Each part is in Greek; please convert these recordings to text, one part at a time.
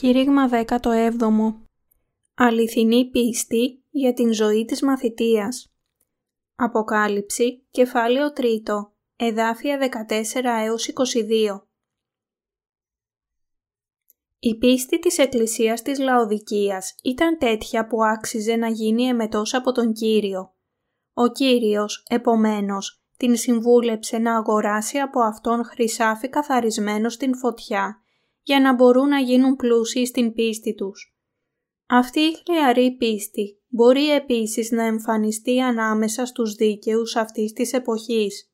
Κήρυγμα 17 Αληθινή πίστη για την ζωή της μαθητείας. Αποκάλυψη, κεφάλαιο 3, εδάφια 14 έως 22 Η πίστη της Εκκλησίας της Λαοδικίας ήταν τέτοια που άξιζε να γίνει εμετός από τον Κύριο. Ο Κύριος, επομένως, την συμβούλεψε να αγοράσει από αυτόν χρυσάφι καθαρισμένο στην φωτιά για να μπορούν να γίνουν πλούσιοι στην πίστη τους. Αυτή η χλιαρή πίστη μπορεί επίσης να εμφανιστεί ανάμεσα στους δίκαιους αυτής της εποχής.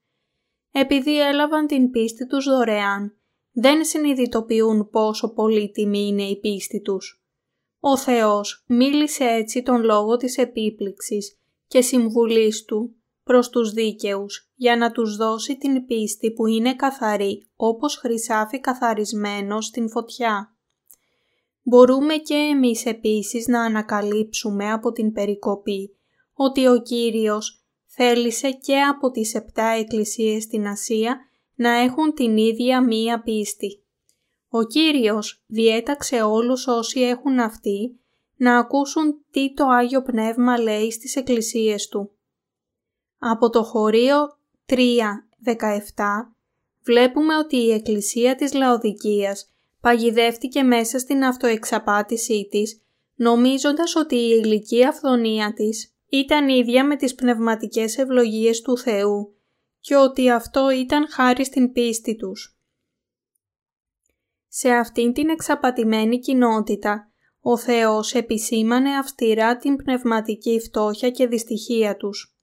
Επειδή έλαβαν την πίστη τους δωρεάν, δεν συνειδητοποιούν πόσο πολύτιμη είναι η πίστη τους. Ο Θεός μίλησε έτσι τον λόγο της επίπληξης και συμβουλής του προς τους δίκαιους για να τους δώσει την πίστη που είναι καθαρή όπως χρυσάφι καθαρισμένο στην φωτιά. Μπορούμε και εμείς επίσης να ανακαλύψουμε από την περικοπή ότι ο Κύριος θέλησε και από τις επτά εκκλησίες στην Ασία να έχουν την ίδια μία πίστη. Ο Κύριος διέταξε όλους όσοι έχουν αυτή να ακούσουν τι το Άγιο Πνεύμα λέει στις εκκλησίες Του. Από το χωρίο 3.17 βλέπουμε ότι η εκκλησία της Λαοδικίας παγιδεύτηκε μέσα στην αυτοεξαπάτησή της, νομίζοντας ότι η ηλική αυθονία της ήταν ίδια με τις πνευματικές ευλογίες του Θεού και ότι αυτό ήταν χάρη στην πίστη τους. Σε αυτήν την εξαπατημένη κοινότητα, ο Θεός επισήμανε αυστηρά την πνευματική φτώχεια και δυστυχία τους.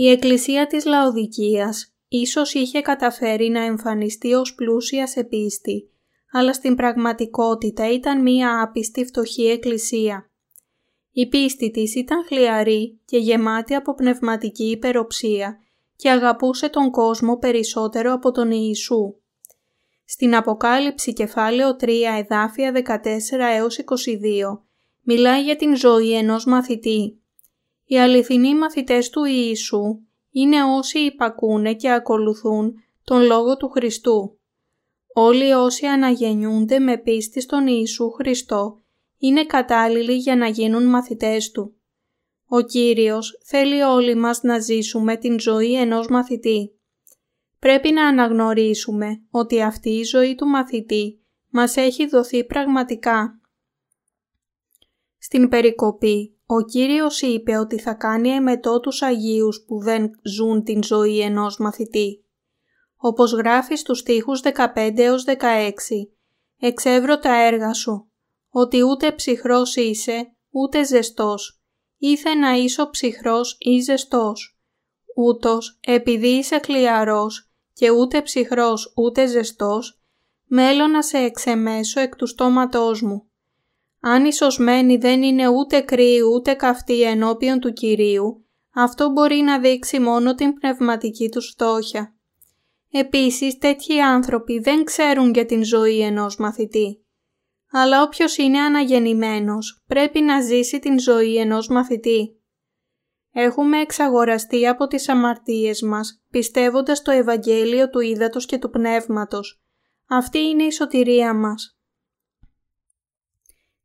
Η εκκλησία της Λαοδικίας ίσως είχε καταφέρει να εμφανιστεί ως πλούσια σε πίστη, αλλά στην πραγματικότητα ήταν μία άπιστη φτωχή εκκλησία. Η πίστη της ήταν χλιαρή και γεμάτη από πνευματική υπεροψία και αγαπούσε τον κόσμο περισσότερο από τον Ιησού. Στην Αποκάλυψη κεφάλαιο 3 εδάφια 14 έως 22 μιλάει για την ζωή ενός μαθητή οι αληθινοί μαθητές του Ιησού είναι όσοι υπακούνε και ακολουθούν τον Λόγο του Χριστού. Όλοι όσοι αναγεννιούνται με πίστη στον Ιησού Χριστό είναι κατάλληλοι για να γίνουν μαθητές Του. Ο Κύριος θέλει όλοι μας να ζήσουμε την ζωή ενός μαθητή. Πρέπει να αναγνωρίσουμε ότι αυτή η ζωή του μαθητή μας έχει δοθεί πραγματικά. Στην περικοπή ο Κύριος είπε ότι θα κάνει εμετό τους Αγίους που δεν ζουν την ζωή ενός μαθητή. Όπως γράφει στους στίχους 15 έως 16, «Εξεύρω τα έργα σου, ότι ούτε ψυχρός είσαι, ούτε ζεστός. Ήθε να είσαι ψυχρός ή ζεστός. Ούτως, επειδή είσαι χλιαρός και ούτε ψυχρός ούτε ζεστός, μέλω να σε εξεμέσω εκ του στόματός μου αν η σωσμένη δεν είναι ούτε κρύη ούτε καυτή ενώπιον του Κυρίου, αυτό μπορεί να δείξει μόνο την πνευματική του φτώχεια. Επίσης, τέτοιοι άνθρωποι δεν ξέρουν για την ζωή ενός μαθητή. Αλλά όποιος είναι αναγεννημένος πρέπει να ζήσει την ζωή ενός μαθητή. Έχουμε εξαγοραστεί από τις αμαρτίες μας, πιστεύοντας το Ευαγγέλιο του Ήδατος και του Πνεύματος. Αυτή είναι η σωτηρία μας.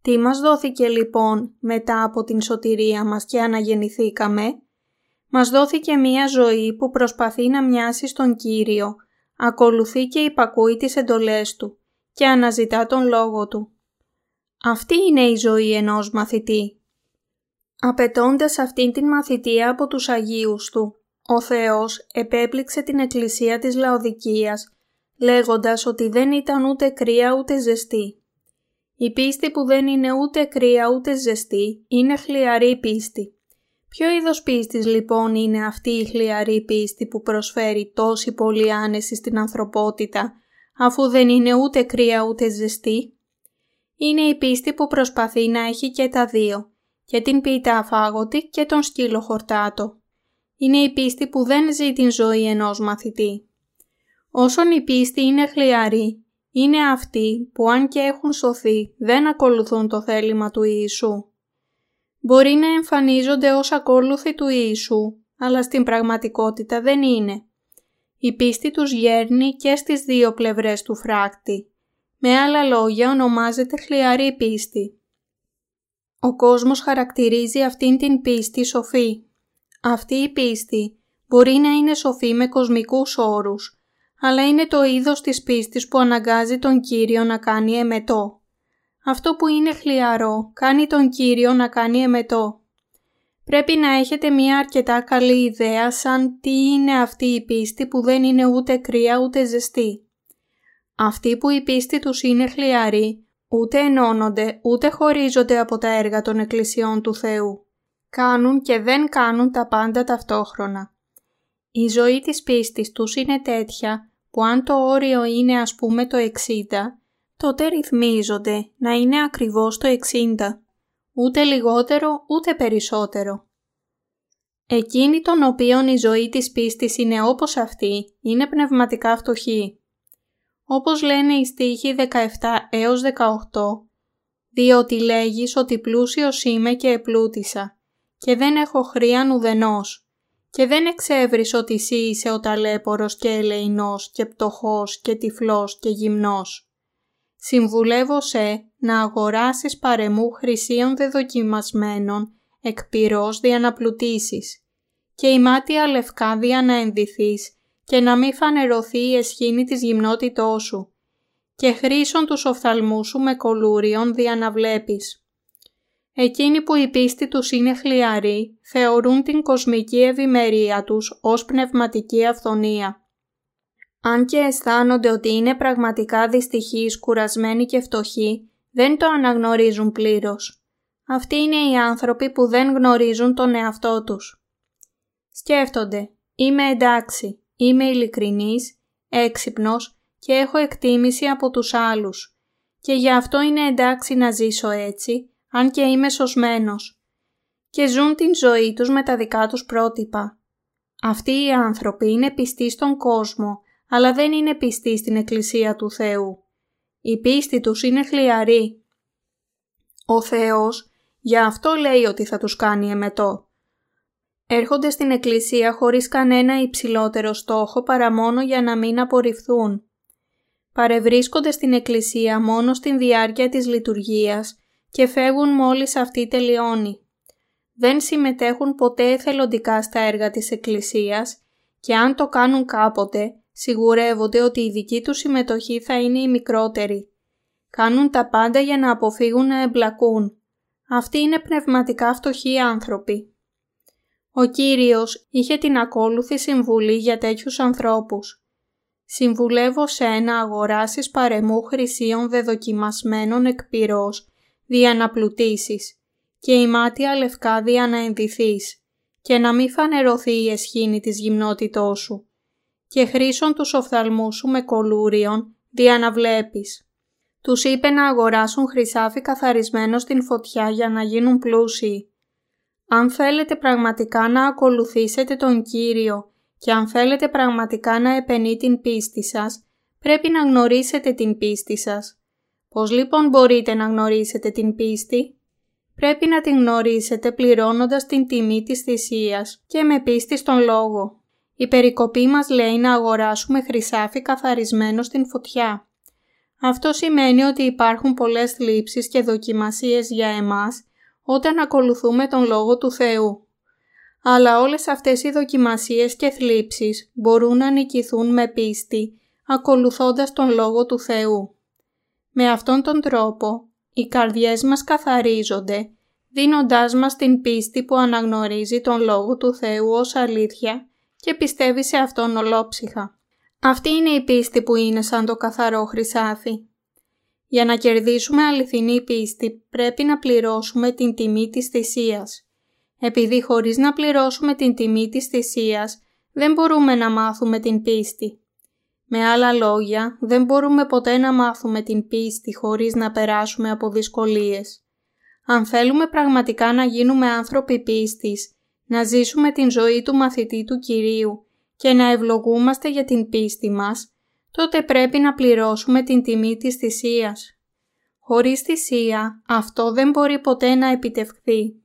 Τι μας δόθηκε λοιπόν μετά από την σωτηρία μας και αναγεννηθήκαμε; Μας δόθηκε μία ζωή που προσπαθεί να μοιάσει στον Κύριο, ακολουθεί και υπακούει τις εντολές Του και αναζητά τον Λόγο Του. Αυτή είναι η ζωή ενός μαθητή. Απαιτώντας αυτήν την μαθητεία από τους Αγίους Του, ο Θεός επέπληξε την εκκλησία της Λαοδικίας, λέγοντας ότι δεν ήταν ούτε κρύα ούτε ζεστή. Η πίστη που δεν είναι ούτε κρύα ούτε ζεστή είναι χλιαρή πίστη. Ποιο είδος πίστης λοιπόν είναι αυτή η χλιαρή πίστη που προσφέρει τόση πολύ άνεση στην ανθρωπότητα αφού δεν είναι ούτε κρύα ούτε ζεστή; Είναι η πίστη που προσπαθεί να έχει και τα δύο, και την πίτα αφάγωτη και τον σκύλο χορτάτο. Είναι η πίστη που δεν ζει την ζωή ενός μαθητή. Όσον η πίστη είναι χλιαρή, είναι αυτοί που αν και έχουν σωθεί δεν ακολουθούν το θέλημα του Ιησού. Μπορεί να εμφανίζονται ως ακόλουθοι του Ιησού, αλλά στην πραγματικότητα δεν είναι. Η πίστη τους γέρνει και στις δύο πλευρές του φράκτη. Με άλλα λόγια ονομάζεται χλιαρή πίστη. Ο κόσμος χαρακτηρίζει αυτήν την πίστη σοφή. Αυτή η πίστη μπορεί να είναι σοφή με κοσμικούς όρους, αλλά είναι το είδος της πίστης που αναγκάζει τον Κύριο να κάνει εμετό. Αυτό που είναι χλιαρό κάνει τον Κύριο να κάνει εμετό. Πρέπει να έχετε μια αρκετά καλή ιδέα σαν τι είναι αυτή η πίστη που δεν είναι ούτε κρύα ούτε ζεστή. Αυτοί που η πίστη τους είναι χλιαροί ούτε ενώνονται ούτε χωρίζονται από τα έργα των εκκλησιών του Θεού. Κάνουν και δεν κάνουν τα πάντα ταυτόχρονα. Η ζωή της πίστης τους είναι τέτοια που αν το όριο είναι ας πούμε το 60, τότε ρυθμίζονται να είναι ακριβώς το 60, ούτε λιγότερο ούτε περισσότερο. Εκείνοι των οποίων η ζωή της πίστης είναι όπως αυτή, είναι πνευματικά φτωχοί. Όπως λένε οι στίχοι 17 έως 18, διότι λέγεις ότι πλούσιος είμαι και επλούτησα και δεν έχω χρήαν ουδενός και δεν εξέβρεις ότι εσύ είσαι ο ταλέπορος και ελεηνός και πτωχός και τυφλός και γυμνός. Συμβουλεύω σε να αγοράσεις παρεμού χρυσίων δεδοκιμασμένων εκ πυρός δια να πλουτίσεις και η μάτια λευκά δια να ενδυθείς και να μη φανερωθεί η εσχήνη της γυμνότητός σου και χρήσον τους οφθαλμούς σου με κολούριον δια να βλέπεις. Εκείνοι που η πίστη τους είναι χλιαροί θεωρούν την κοσμική ευημερία τους ως πνευματική αυθονία. Αν και αισθάνονται ότι είναι πραγματικά δυστυχείς, κουρασμένοι και φτωχοί, δεν το αναγνωρίζουν πλήρως. Αυτοί είναι οι άνθρωποι που δεν γνωρίζουν τον εαυτό τους. Σκέφτονται, είμαι εντάξει, είμαι ειλικρινής, έξυπνος και έχω εκτίμηση από τους άλλους και γι' αυτό είναι εντάξει να ζήσω έτσι αν και είμαι σωσμένος, και ζουν την ζωή τους με τα δικά τους πρότυπα. Αυτοί οι άνθρωποι είναι πιστοί στον κόσμο, αλλά δεν είναι πιστοί στην Εκκλησία του Θεού. Η πίστη τους είναι χλιαρή. Ο Θεός για αυτό λέει ότι θα τους κάνει εμετό. Έρχονται στην Εκκλησία χωρίς κανένα υψηλότερο στόχο παρά μόνο για να μην απορριφθούν. Παρευρίσκονται στην Εκκλησία μόνο στην διάρκεια της λειτουργίας και φεύγουν μόλις αυτή τελειώνει. Δεν συμμετέχουν ποτέ εθελοντικά στα έργα της Εκκλησίας και αν το κάνουν κάποτε, σιγουρεύονται ότι η δική τους συμμετοχή θα είναι η μικρότερη. Κάνουν τα πάντα για να αποφύγουν να εμπλακούν. Αυτοί είναι πνευματικά φτωχοί άνθρωποι. Ο Κύριος είχε την ακόλουθη συμβουλή για τέτοιους ανθρώπους. Συμβουλεύω σε ένα αγοράσεις παρεμού χρυσίων δεδοκιμασμένων εκ δια να πλουτίσεις και η μάτια λευκά δια να ενδυθείς και να μην φανερωθεί η εσχήνη της γυμνότητός σου και χρήσον τους οφθαλμούς σου με κολούριον δια να βλέπεις. Τους είπε να αγοράσουν χρυσάφι καθαρισμένο στην φωτιά για να γίνουν πλούσιοι. Αν θέλετε πραγματικά να ακολουθήσετε τον Κύριο και αν θέλετε πραγματικά να επενεί την πίστη σας, πρέπει να γνωρίσετε την πίστη σας Πώς λοιπόν μπορείτε να γνωρίσετε την πίστη; Πρέπει να την γνωρίσετε πληρώνοντας την τιμή της θυσίας και με πίστη στον λόγο. Η περικοπή μας λέει να αγοράσουμε χρυσάφι καθαρισμένο στην φωτιά. Αυτό σημαίνει ότι υπάρχουν πολλές θλίψεις και δοκιμασίες για εμάς όταν ακολουθούμε τον Λόγο του Θεού. Αλλά όλες αυτές οι δοκιμασίες και θλίψεις μπορούν να νικηθούν με πίστη ακολουθώντας τον Λόγο του Θεού. Με αυτόν τον τρόπο, οι καρδιές μας καθαρίζονται, δίνοντάς μας την πίστη που αναγνωρίζει τον Λόγο του Θεού ως αλήθεια και πιστεύει σε Αυτόν ολόψυχα. Αυτή είναι η πίστη που είναι σαν το καθαρό χρυσάφι. Για να κερδίσουμε αληθινή πίστη πρέπει να πληρώσουμε την τιμή της θυσίας. Επειδή χωρίς να πληρώσουμε την τιμή της θυσίας δεν μπορούμε να μάθουμε την πίστη. Με άλλα λόγια, δεν μπορούμε ποτέ να μάθουμε την πίστη χωρίς να περάσουμε από δυσκολίες. Αν θέλουμε πραγματικά να γίνουμε άνθρωποι πίστης, να ζήσουμε την ζωή του μαθητή του Κυρίου και να ευλογούμαστε για την πίστη μας, τότε πρέπει να πληρώσουμε την τιμή της θυσίας. Χωρίς θυσία, αυτό δεν μπορεί ποτέ να επιτευχθεί.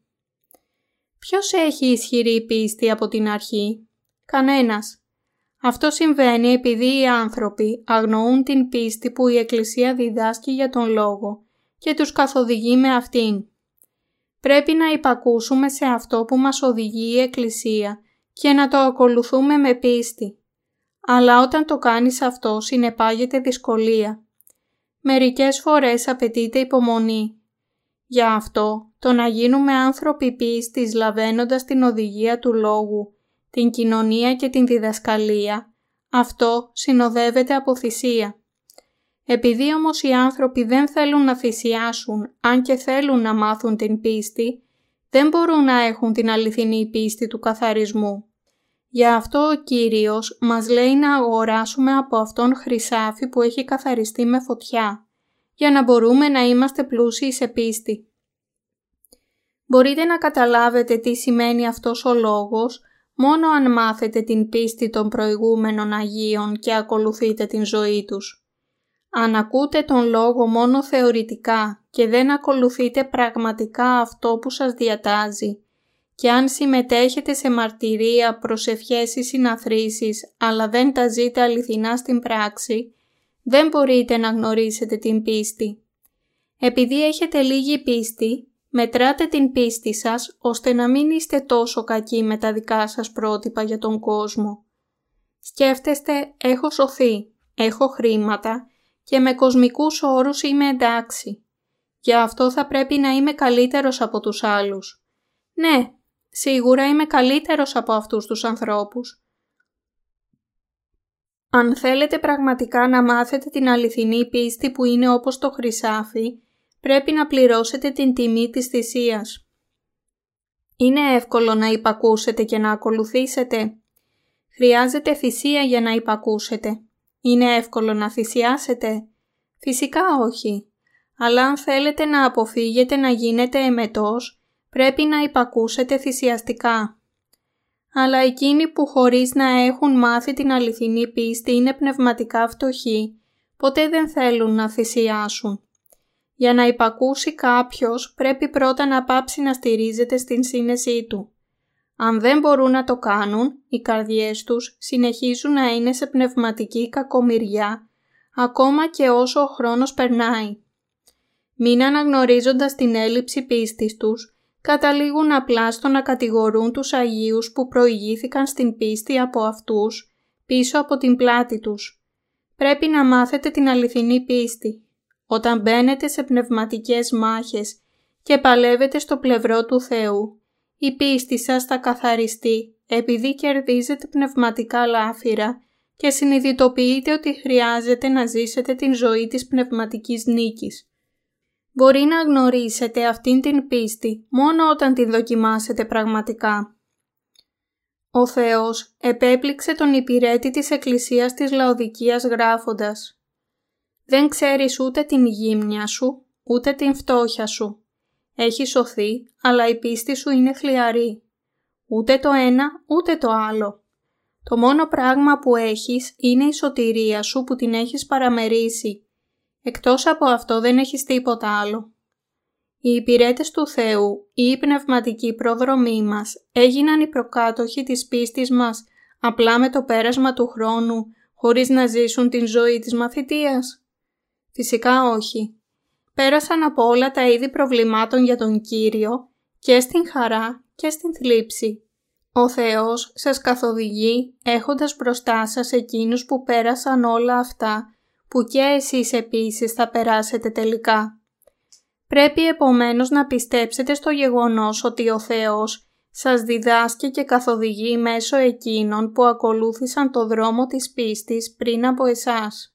Ποιος έχει ισχυρή πίστη από την αρχή; Κανένας. Αυτό συμβαίνει επειδή οι άνθρωποι αγνοούν την πίστη που η Εκκλησία διδάσκει για τον Λόγο και τους καθοδηγεί με αυτήν. Πρέπει να υπακούσουμε σε αυτό που μας οδηγεί η Εκκλησία και να το ακολουθούμε με πίστη. Αλλά όταν το κάνεις αυτό συνεπάγεται δυσκολία. Μερικές φορές απαιτείται υπομονή. Γι' αυτό το να γίνουμε άνθρωποι πίστης λαβαίνοντας την οδηγία του Λόγου, την κοινωνία και την διδασκαλία, αυτό συνοδεύεται από θυσία. Επειδή όμως οι άνθρωποι δεν θέλουν να θυσιάσουν, αν και θέλουν να μάθουν την πίστη, δεν μπορούν να έχουν την αληθινή πίστη του καθαρισμού. Γι' αυτό ο Κύριος μας λέει να αγοράσουμε από αυτόν χρυσάφι που έχει καθαριστεί με φωτιά, για να μπορούμε να είμαστε πλούσιοι σε πίστη. Μπορείτε να καταλάβετε τι σημαίνει αυτός ο λόγος μόνο αν μάθετε την πίστη των προηγούμενων Αγίων και ακολουθείτε την ζωή τους. Αν ακούτε τον λόγο μόνο θεωρητικά και δεν ακολουθείτε πραγματικά αυτό που σας διατάζει και αν συμμετέχετε σε μαρτυρία, προσευχές ή συναθρήσεις αλλά δεν τα ζείτε αληθινά στην πράξη, δεν μπορείτε να γνωρίσετε την πίστη. Επειδή έχετε λίγη πίστη, μετράτε την πίστη σας ώστε να μην είστε τόσο κακοί με τα δικά σας πρότυπα για τον κόσμο. Σκέφτεστε «έχω σωθεί, έχω χρήματα και με κοσμικούς όρους είμαι εντάξει. Γι' αυτό θα πρέπει να είμαι καλύτερος από τους άλλους. Ναι, σίγουρα είμαι καλύτερος από αυτούς τους ανθρώπους. Αν θέλετε πραγματικά να μάθετε την αληθινή πίστη που είναι όπως το χρυσάφι, πρέπει να πληρώσετε την τιμή της θυσίας. Είναι εύκολο να υπακούσετε και να ακολουθήσετε. Χρειάζεται θυσία για να υπακούσετε. Είναι εύκολο να θυσιάσετε; Φυσικά όχι. Αλλά αν θέλετε να αποφύγετε να γίνετε εμετός, πρέπει να υπακούσετε θυσιαστικά. Αλλά εκείνοι που χωρίς να έχουν μάθει την αληθινή πίστη είναι πνευματικά φτωχοί, ποτέ δεν θέλουν να θυσιάσουν. Για να υπακούσει κάποιος πρέπει πρώτα να πάψει να στηρίζεται στην σύνεσή του. Αν δεν μπορούν να το κάνουν, οι καρδιές τους συνεχίζουν να είναι σε πνευματική κακομοιριά, ακόμα και όσο ο χρόνος περνάει. Μην αναγνωρίζοντας την έλλειψη πίστης τους, καταλήγουν απλά στο να κατηγορούν τους Αγίους που προηγήθηκαν στην πίστη από αυτούς, πίσω από την πλάτη τους. Πρέπει να μάθετε την αληθινή πίστη. Όταν μπαίνετε σε πνευματικές μάχες και παλεύετε στο πλευρό του Θεού, η πίστη σας θα καθαριστεί επειδή κερδίζετε πνευματικά λάφυρα και συνειδητοποιείτε ότι χρειάζεται να ζήσετε την ζωή της πνευματικής νίκης. Μπορεί να γνωρίσετε αυτήν την πίστη μόνο όταν την δοκιμάσετε πραγματικά. Ο Θεός επέπληξε τον υπηρέτη της Εκκλησίας της Λαοδικίας γράφοντας «Δεν ξέρεις ούτε την γύμνια σου, ούτε την φτώχεια σου. Έχει σωθεί, αλλά η πίστη σου είναι χλιαρή. Ούτε το ένα, ούτε το άλλο. Το μόνο πράγμα που έχεις είναι η σωτηρία σου που την έχεις παραμερίσει. Εκτός από αυτό δεν έχεις τίποτα άλλο. Οι υπηρέτες του Θεού ή οι πνευματικοί προδρομοί μας έγιναν οι προκάτοχοι της πίστης μας απλά με το πέρασμα του χρόνου χωρίς να ζήσουν την ζωή της μαθητείας. Φυσικά όχι πέρασαν από όλα τα είδη προβλημάτων για τον Κύριο και στην χαρά και στην θλίψη. Ο Θεός σας καθοδηγεί έχοντας μπροστά σας εκείνους που πέρασαν όλα αυτά που και εσείς επίσης θα περάσετε τελικά. Πρέπει επομένως να πιστέψετε στο γεγονός ότι ο Θεός σας διδάσκει και καθοδηγεί μέσω εκείνων που ακολούθησαν το δρόμο της πίστης πριν από εσάς.